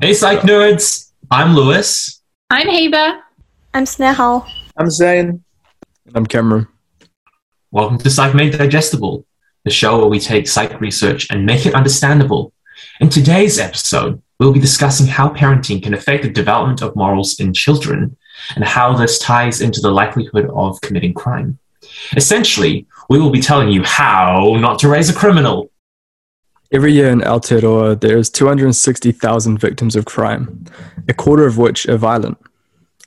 Hey, Psych Nerds! I'm Lewis. I'm Heba. I'm Snehal. I'm Zayn. And I'm Cameron. Welcome to Psych Made Digestible, the show where we take psych research and make it understandable. In today's episode, we'll be discussing how parenting can affect the development of morals in children and how this ties into the likelihood of committing crime. Essentially, we will be telling you how not to raise a criminal. Every year in Aotearoa, there is 260,000 victims of crime, a quarter of which are violent.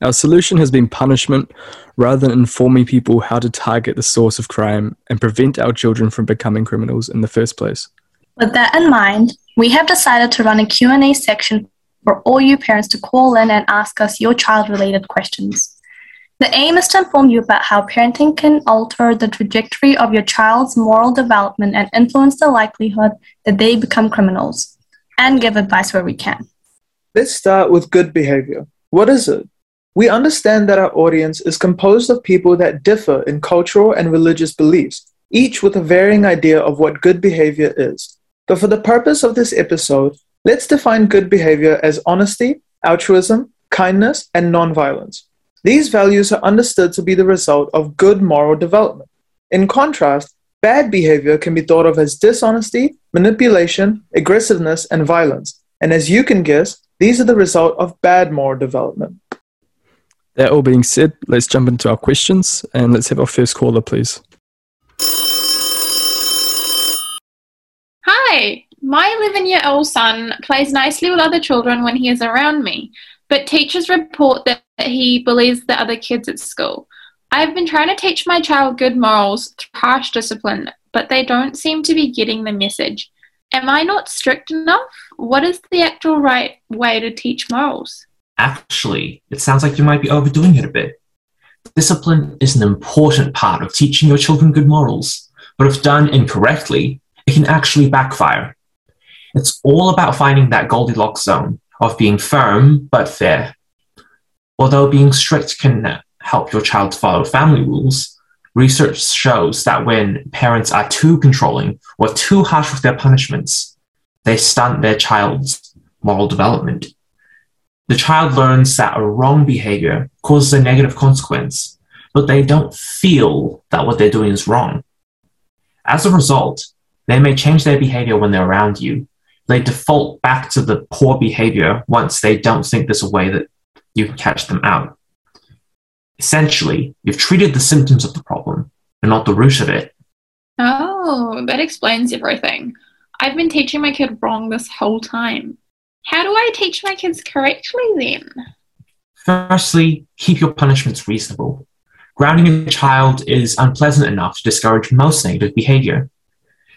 Our solution has been punishment rather than informing people how to target the source of crime and prevent our children from becoming criminals in the first place. With that in mind, we have decided to run a Q&A section for all you parents to call in and ask us your child-related questions. The aim is to inform you about how parenting can alter the trajectory of your child's moral development and influence the likelihood that they become criminals, and give advice where we can. Let's start with good behavior. What is it? We understand that our audience is composed of people that differ in cultural and religious beliefs, each with a varying idea of what good behavior is. But for the purpose of this episode, let's define good behavior as honesty, altruism, kindness, and nonviolence. These values are understood to be the result of good moral development. In contrast, bad behavior can be thought of as dishonesty, manipulation, aggressiveness, and violence. And as you can guess, these are the result of bad moral development. That all being said, let's jump into our questions and let's have our first caller, please. Hi, my 11 year old son plays nicely with other children when he is around me, but teachers report that he believes the other kids at school. I've been trying to teach my child good morals through harsh discipline, but they don't seem to be getting the message. Am I not strict enough? What is the actual right way to teach morals? Actually, it sounds like you might be overdoing it a bit. Discipline is an important part of teaching your children good morals, but if done incorrectly, it can actually backfire. It's all about finding that Goldilocks zone of being firm but fair. Although being strict can help your child follow family rules, research shows that when parents are too controlling or too harsh with their punishments, they stunt their child's moral development. The child learns that a wrong behavior causes a negative consequence, but they don't feel that what they're doing is wrong. As a result, they may change their behavior when they're around you. They default back to the poor behavior once they don't think there's a way that you can catch them out. Essentially, you've treated the symptoms of the problem and not the root of it. Oh, that explains everything. I've been teaching my kid wrong this whole time. How do I teach my kids correctly then? Firstly, keep your punishments reasonable. Grounding a child is unpleasant enough to discourage most negative behavior.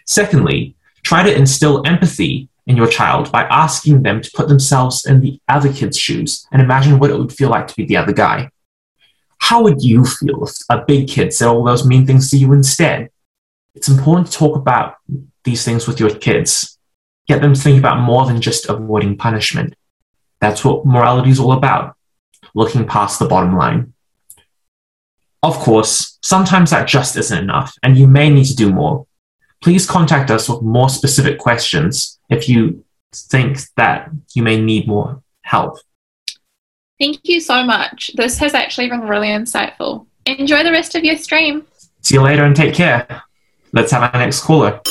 Secondly, try to instill empathy in your child by asking them to put themselves in the other kid's shoes and imagine what it would feel like to be the other guy. How would you feel if a big kid said all those mean things to you instead? It's important to talk about these things with your kids. Get them to think about more than just avoiding punishment. That's what morality is all about, looking past the bottom line. Of course, sometimes that just isn't enough, and you may need to do more. Please contact us with more specific questions if you think that you may need more help. Thank you so much. This has actually been really insightful. Enjoy the rest of your stream. See you later and take care. Let's have our next caller.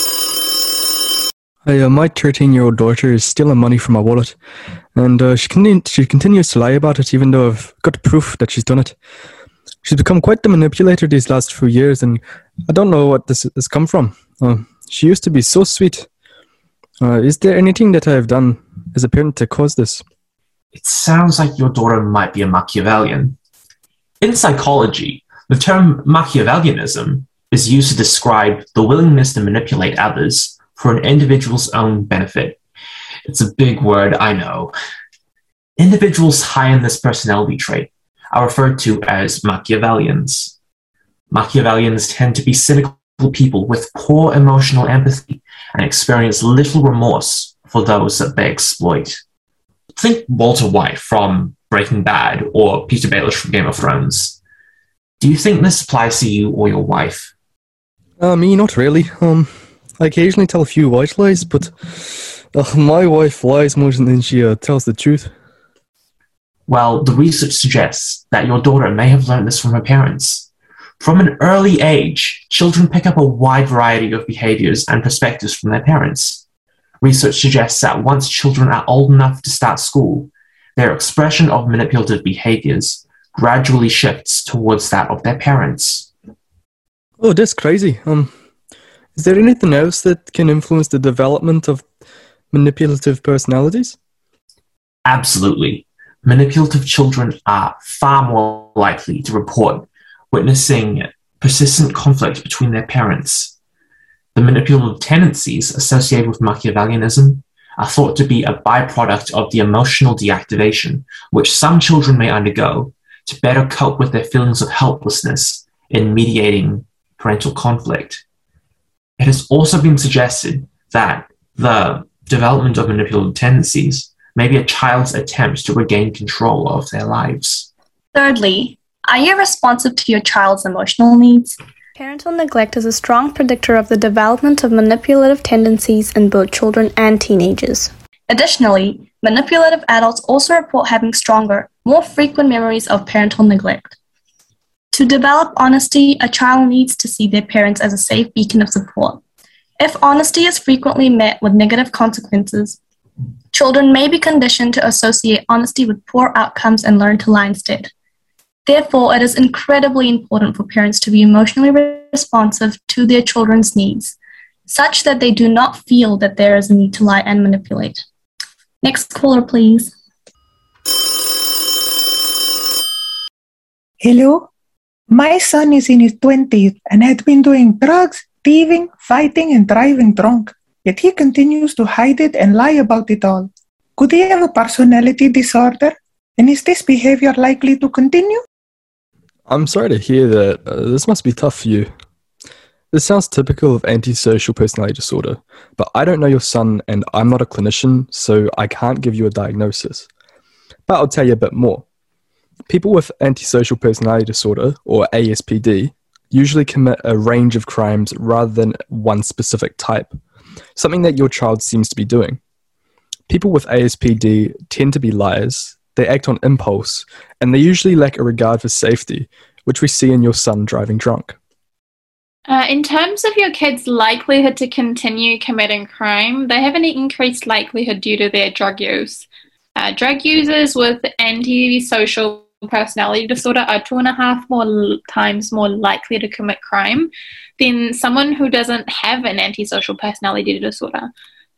Hi, uh, my 13 year old daughter is stealing money from my wallet, and uh, she, con- she continues to lie about it, even though I've got proof that she's done it. She's become quite the manipulator these last few years, and I don't know what this has come from. Uh, she used to be so sweet. Uh, is there anything that I have done as a parent to cause this? It sounds like your daughter might be a Machiavellian. In psychology, the term Machiavellianism is used to describe the willingness to manipulate others for an individual's own benefit. It's a big word, I know. Individuals high in this personality trait are referred to as Machiavellians. Machiavellians tend to be cynical people with poor emotional empathy and experience little remorse for those that they exploit. Think Walter White from Breaking Bad or Petyr Baelish from Game of Thrones. Do you think this applies to you or your wife? Uh, me, not really. Um, I occasionally tell a few white lies, but Ugh, my wife lies more than she uh, tells the truth. Well, the research suggests that your daughter may have learned this from her parents. From an early age, children pick up a wide variety of behaviors and perspectives from their parents. Research suggests that once children are old enough to start school, their expression of manipulative behaviors gradually shifts towards that of their parents. Oh, that's crazy. Um, is there anything else that can influence the development of manipulative personalities? Absolutely. Manipulative children are far more likely to report witnessing persistent conflict between their parents. The manipulative tendencies associated with Machiavellianism are thought to be a byproduct of the emotional deactivation which some children may undergo to better cope with their feelings of helplessness in mediating parental conflict. It has also been suggested that the development of manipulative tendencies may be a child's attempt to regain control of their lives. Thirdly, are you responsive to your child's emotional needs? Parental neglect is a strong predictor of the development of manipulative tendencies in both children and teenagers. Additionally, manipulative adults also report having stronger, more frequent memories of parental neglect. To develop honesty, a child needs to see their parents as a safe beacon of support. If honesty is frequently met with negative consequences, children may be conditioned to associate honesty with poor outcomes and learn to lie instead. Therefore, it is incredibly important for parents to be emotionally responsive to their children's needs, such that they do not feel that there is a need to lie and manipulate. Next caller, please. Hello? My son is in his 20s and had been doing drugs, thieving, fighting, and driving drunk. Yet he continues to hide it and lie about it all. Could he have a personality disorder? And is this behavior likely to continue? I'm sorry to hear that. Uh, this must be tough for you. This sounds typical of antisocial personality disorder, but I don't know your son and I'm not a clinician, so I can't give you a diagnosis. But I'll tell you a bit more. People with antisocial personality disorder, or ASPD, usually commit a range of crimes rather than one specific type, something that your child seems to be doing. People with ASPD tend to be liars, they act on impulse, and they usually lack a regard for safety, which we see in your son driving drunk. Uh, in terms of your kid's likelihood to continue committing crime, they have an increased likelihood due to their drug use. Uh, drug users with antisocial personality disorder are two and a half more times more likely to commit crime than someone who doesn't have an antisocial personality disorder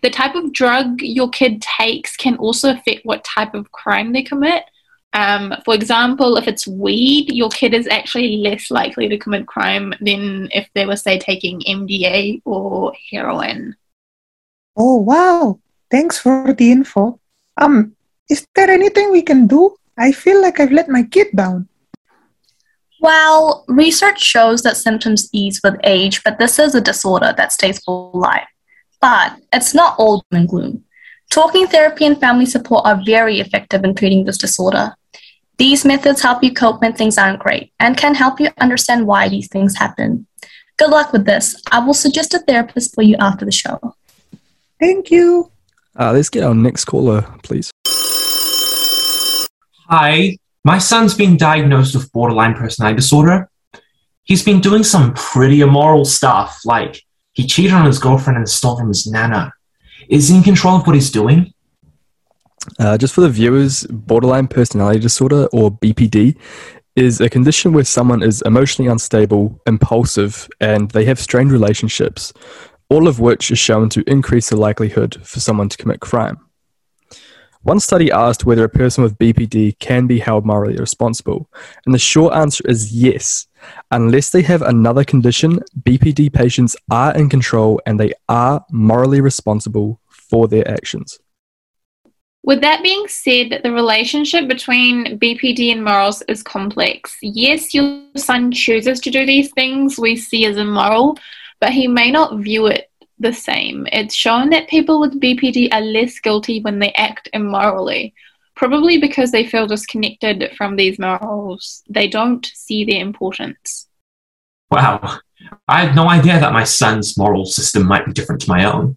the type of drug your kid takes can also affect what type of crime they commit. Um, for example, if it's weed, your kid is actually less likely to commit crime than if they were, say, taking MDA or heroin. Oh, wow. Thanks for the info. Um, is there anything we can do? I feel like I've let my kid down. Well, research shows that symptoms ease with age, but this is a disorder that stays for life. But it's not all doom and gloom. Talking therapy and family support are very effective in treating this disorder. These methods help you cope when things aren't great and can help you understand why these things happen. Good luck with this. I will suggest a therapist for you after the show. Thank you. Uh, let's get our next caller, please. Hi, my son's been diagnosed with borderline personality disorder. He's been doing some pretty immoral stuff, like he cheated on his girlfriend and stole from his nana. Is he in control of what he's doing? Uh, just for the viewers, borderline personality disorder, or BPD, is a condition where someone is emotionally unstable, impulsive, and they have strained relationships, all of which is shown to increase the likelihood for someone to commit crime. One study asked whether a person with BPD can be held morally responsible, and the short answer is yes. Unless they have another condition, BPD patients are in control and they are morally responsible for their actions. With that being said, the relationship between BPD and morals is complex. Yes, your son chooses to do these things we see as immoral, but he may not view it the same. It's shown that people with BPD are less guilty when they act immorally, probably because they feel disconnected from these morals. They don't see their importance. Wow. I had no idea that my son's moral system might be different to my own.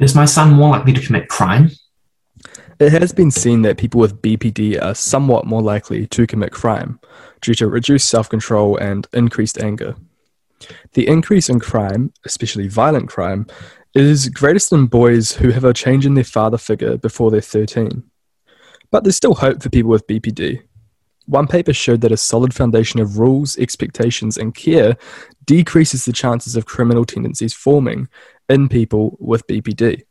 Is my son more likely to commit crime? It has been seen that people with BPD are somewhat more likely to commit crime due to reduced self control and increased anger. The increase in crime, especially violent crime, is greatest in boys who have a change in their father figure before they're 13. But there's still hope for people with BPD. One paper showed that a solid foundation of rules, expectations, and care decreases the chances of criminal tendencies forming in people with BPD.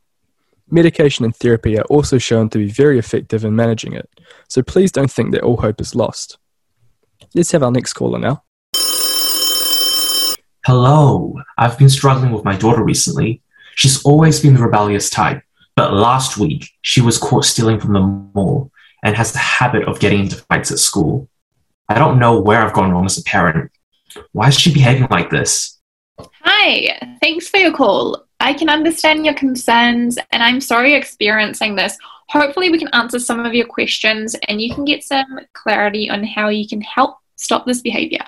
Medication and therapy are also shown to be very effective in managing it, so please don't think that all hope is lost. Let's have our next caller now. Hello, I've been struggling with my daughter recently. She's always been the rebellious type, but last week she was caught stealing from the mall and has the habit of getting into fights at school. I don't know where I've gone wrong as a parent. Why is she behaving like this? Hi, thanks for your call. I can understand your concerns, and I'm sorry you're experiencing this. Hopefully, we can answer some of your questions and you can get some clarity on how you can help stop this behavior.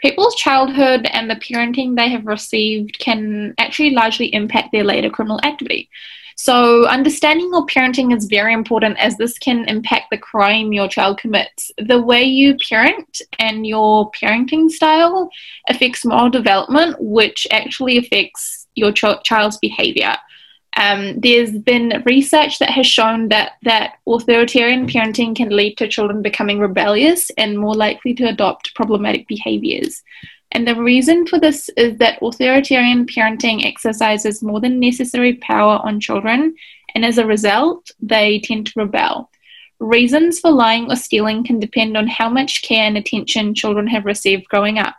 People's childhood and the parenting they have received can actually largely impact their later criminal activity. So, understanding your parenting is very important as this can impact the crime your child commits. The way you parent and your parenting style affects moral development, which actually affects your ch- child's behavior. Um, there's been research that has shown that, that authoritarian parenting can lead to children becoming rebellious and more likely to adopt problematic behaviors. And the reason for this is that authoritarian parenting exercises more than necessary power on children, and as a result, they tend to rebel. Reasons for lying or stealing can depend on how much care and attention children have received growing up.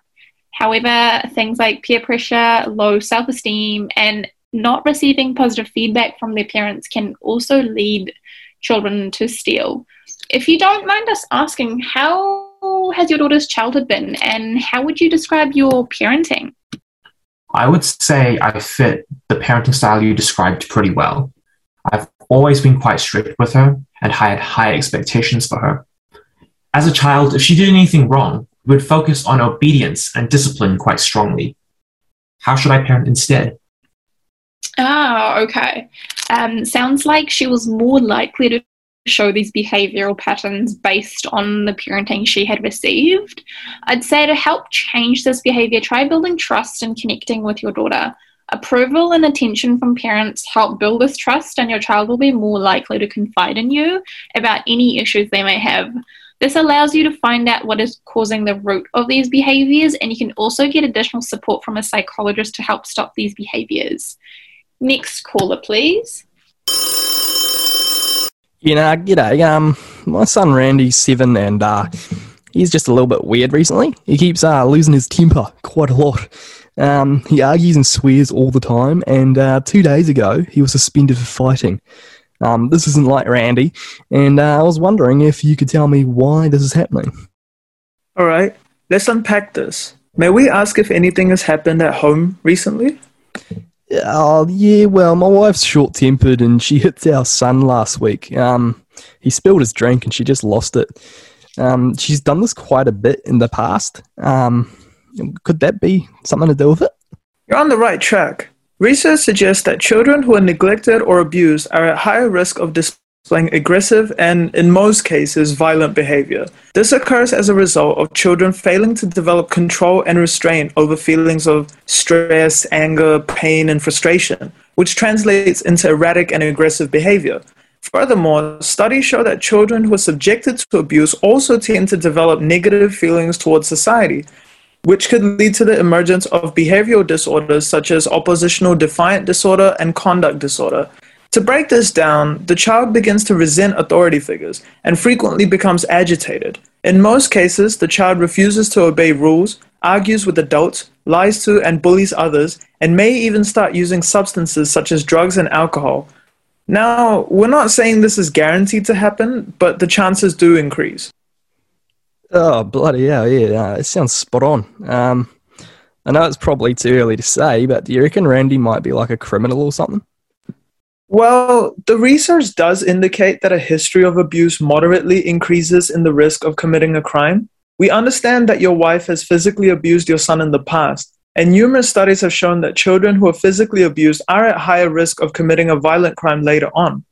However, things like peer pressure, low self esteem, and not receiving positive feedback from their parents can also lead children to steal. If you don't mind us asking, how has your daughter's childhood been and how would you describe your parenting? I would say I fit the parenting style you described pretty well. I've always been quite strict with her and had high expectations for her. As a child, if she did anything wrong, we would focus on obedience and discipline quite strongly. How should I parent instead? Ah, okay. Um, sounds like she was more likely to show these behavioral patterns based on the parenting she had received. I'd say to help change this behavior, try building trust and connecting with your daughter. Approval and attention from parents help build this trust, and your child will be more likely to confide in you about any issues they may have. This allows you to find out what is causing the root of these behaviors, and you can also get additional support from a psychologist to help stop these behaviors. Next caller, please. You know, g'day. Um, my son Randy's seven, and uh, he's just a little bit weird recently. He keeps uh, losing his temper quite a lot. Um, he argues and swears all the time, and uh, two days ago he was suspended for fighting. Um, this isn't like Randy, and uh, I was wondering if you could tell me why this is happening. All right, let's unpack this. May we ask if anything has happened at home recently? Oh yeah, well, my wife's short tempered and she hit our son last week. Um, he spilled his drink and she just lost it. Um, she's done this quite a bit in the past. Um, could that be something to do with it? You're on the right track. Research suggests that children who are neglected or abused are at higher risk of displaying aggressive and, in most cases, violent behavior. This occurs as a result of children failing to develop control and restraint over feelings of stress, anger, pain, and frustration, which translates into erratic and aggressive behavior. Furthermore, studies show that children who are subjected to abuse also tend to develop negative feelings towards society, which could lead to the emergence of behavioral disorders such as oppositional defiant disorder and conduct disorder. To break this down, the child begins to resent authority figures and frequently becomes agitated. In most cases, the child refuses to obey rules, argues with adults, lies to and bullies others, and may even start using substances such as drugs and alcohol. Now, we're not saying this is guaranteed to happen, but the chances do increase. Oh, bloody hell, yeah, it sounds spot on. Um, I know it's probably too early to say, but do you reckon Randy might be like a criminal or something? Well, the research does indicate that a history of abuse moderately increases in the risk of committing a crime. We understand that your wife has physically abused your son in the past, and numerous studies have shown that children who are physically abused are at higher risk of committing a violent crime later on.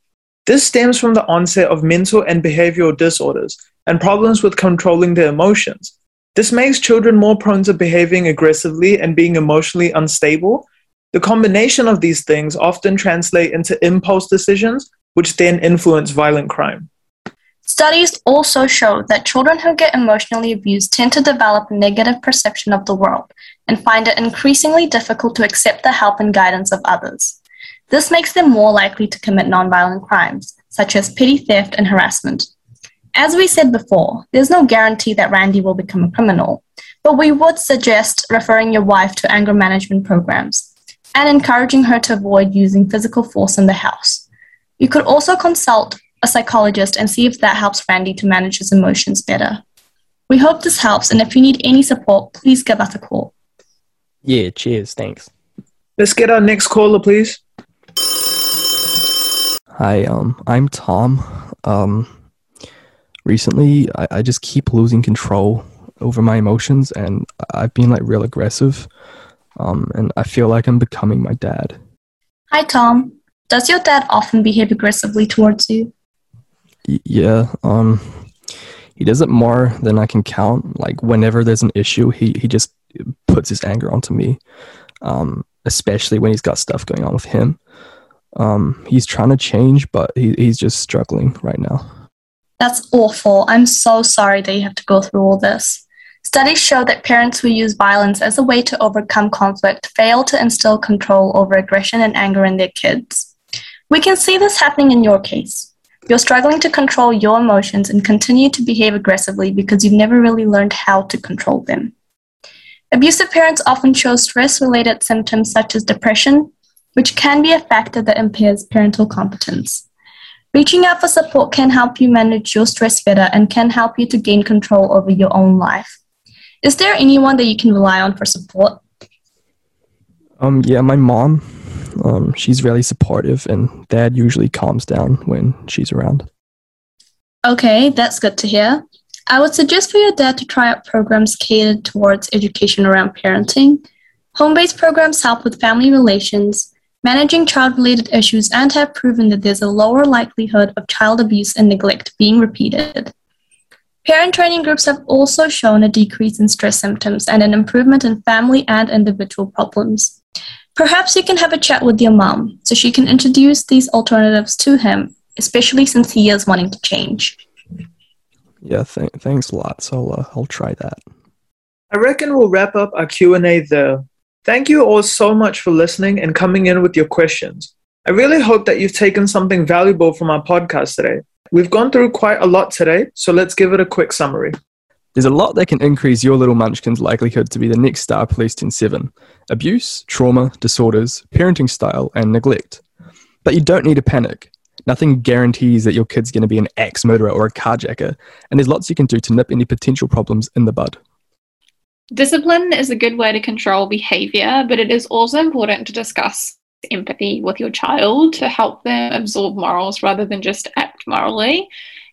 This stems from the onset of mental and behavioral disorders and problems with controlling their emotions. This makes children more prone to behaving aggressively and being emotionally unstable. The combination of these things often translate into impulse decisions, which then influence violent crime. Studies also show that children who get emotionally abused tend to develop a negative perception of the world and find it increasingly difficult to accept the help and guidance of others. This makes them more likely to commit nonviolent crimes, such as petty theft and harassment. As we said before, there's no guarantee that Randy will become a criminal, but we would suggest referring your wife to anger management programs and encouraging her to avoid using physical force in the house. You could also consult a psychologist and see if that helps Randy to manage his emotions better. We hope this helps, and if you need any support, please give us a call. Yeah, cheers. Thanks. Let's get our next caller, please. Hi, um, I'm Tom. Um, recently, I, I just keep losing control over my emotions, and I've been like real aggressive. Um, and I feel like I'm becoming my dad. Hi, Tom. Does your dad often behave aggressively towards you? Y- yeah, um, he does it more than I can count. Like whenever there's an issue, he he just puts his anger onto me. Um, especially when he's got stuff going on with him. Um, he's trying to change, but he, he's just struggling right now. That's awful. I'm so sorry that you have to go through all this. Studies show that parents who use violence as a way to overcome conflict fail to instill control over aggression and anger in their kids. We can see this happening in your case. You're struggling to control your emotions and continue to behave aggressively because you've never really learned how to control them. Abusive parents often show stress related symptoms such as depression, which can be a factor that impairs parental competence. Reaching out for support can help you manage your stress better and can help you to gain control over your own life. Is there anyone that you can rely on for support? Um, yeah, my mom. Um, she's really supportive, and dad usually calms down when she's around. Okay, that's good to hear. I would suggest for your dad to try out programs catered towards education around parenting. Home based programs help with family relations, managing child related issues, and have proven that there's a lower likelihood of child abuse and neglect being repeated. Parent training groups have also shown a decrease in stress symptoms and an improvement in family and individual problems. Perhaps you can have a chat with your mom so she can introduce these alternatives to him, especially since he is wanting to change. Yeah, th- thanks a lot. So uh, I'll try that. I reckon we'll wrap up our Q&A there. Thank you all so much for listening and coming in with your questions. I really hope that you've taken something valuable from our podcast today. We've gone through quite a lot today, so let's give it a quick summary. There's a lot that can increase your little munchkin's likelihood to be the next star Police Ten 7 abuse, trauma, disorders, parenting style, and neglect. But you don't need to panic. Nothing guarantees that your kid's going to be an axe murderer or a carjacker, and there's lots you can do to nip any potential problems in the bud. Discipline is a good way to control behavior, but it is also important to discuss empathy with your child to help them absorb morals rather than just act morally.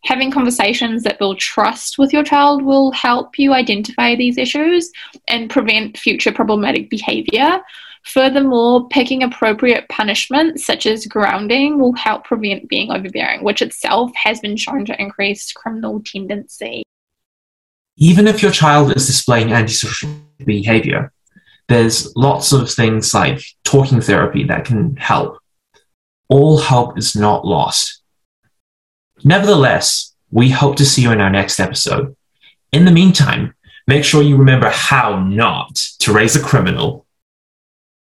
Having conversations that build trust with your child will help you identify these issues and prevent future problematic behavior. Furthermore, picking appropriate punishments, such as grounding, will help prevent being overbearing, which itself has been shown to increase criminal tendency. Even if your child is displaying antisocial behavior, there's lots of things like talking therapy that can help. All hope is not lost. Nevertheless, we hope to see you in our next episode. In the meantime, make sure you remember how not to raise a criminal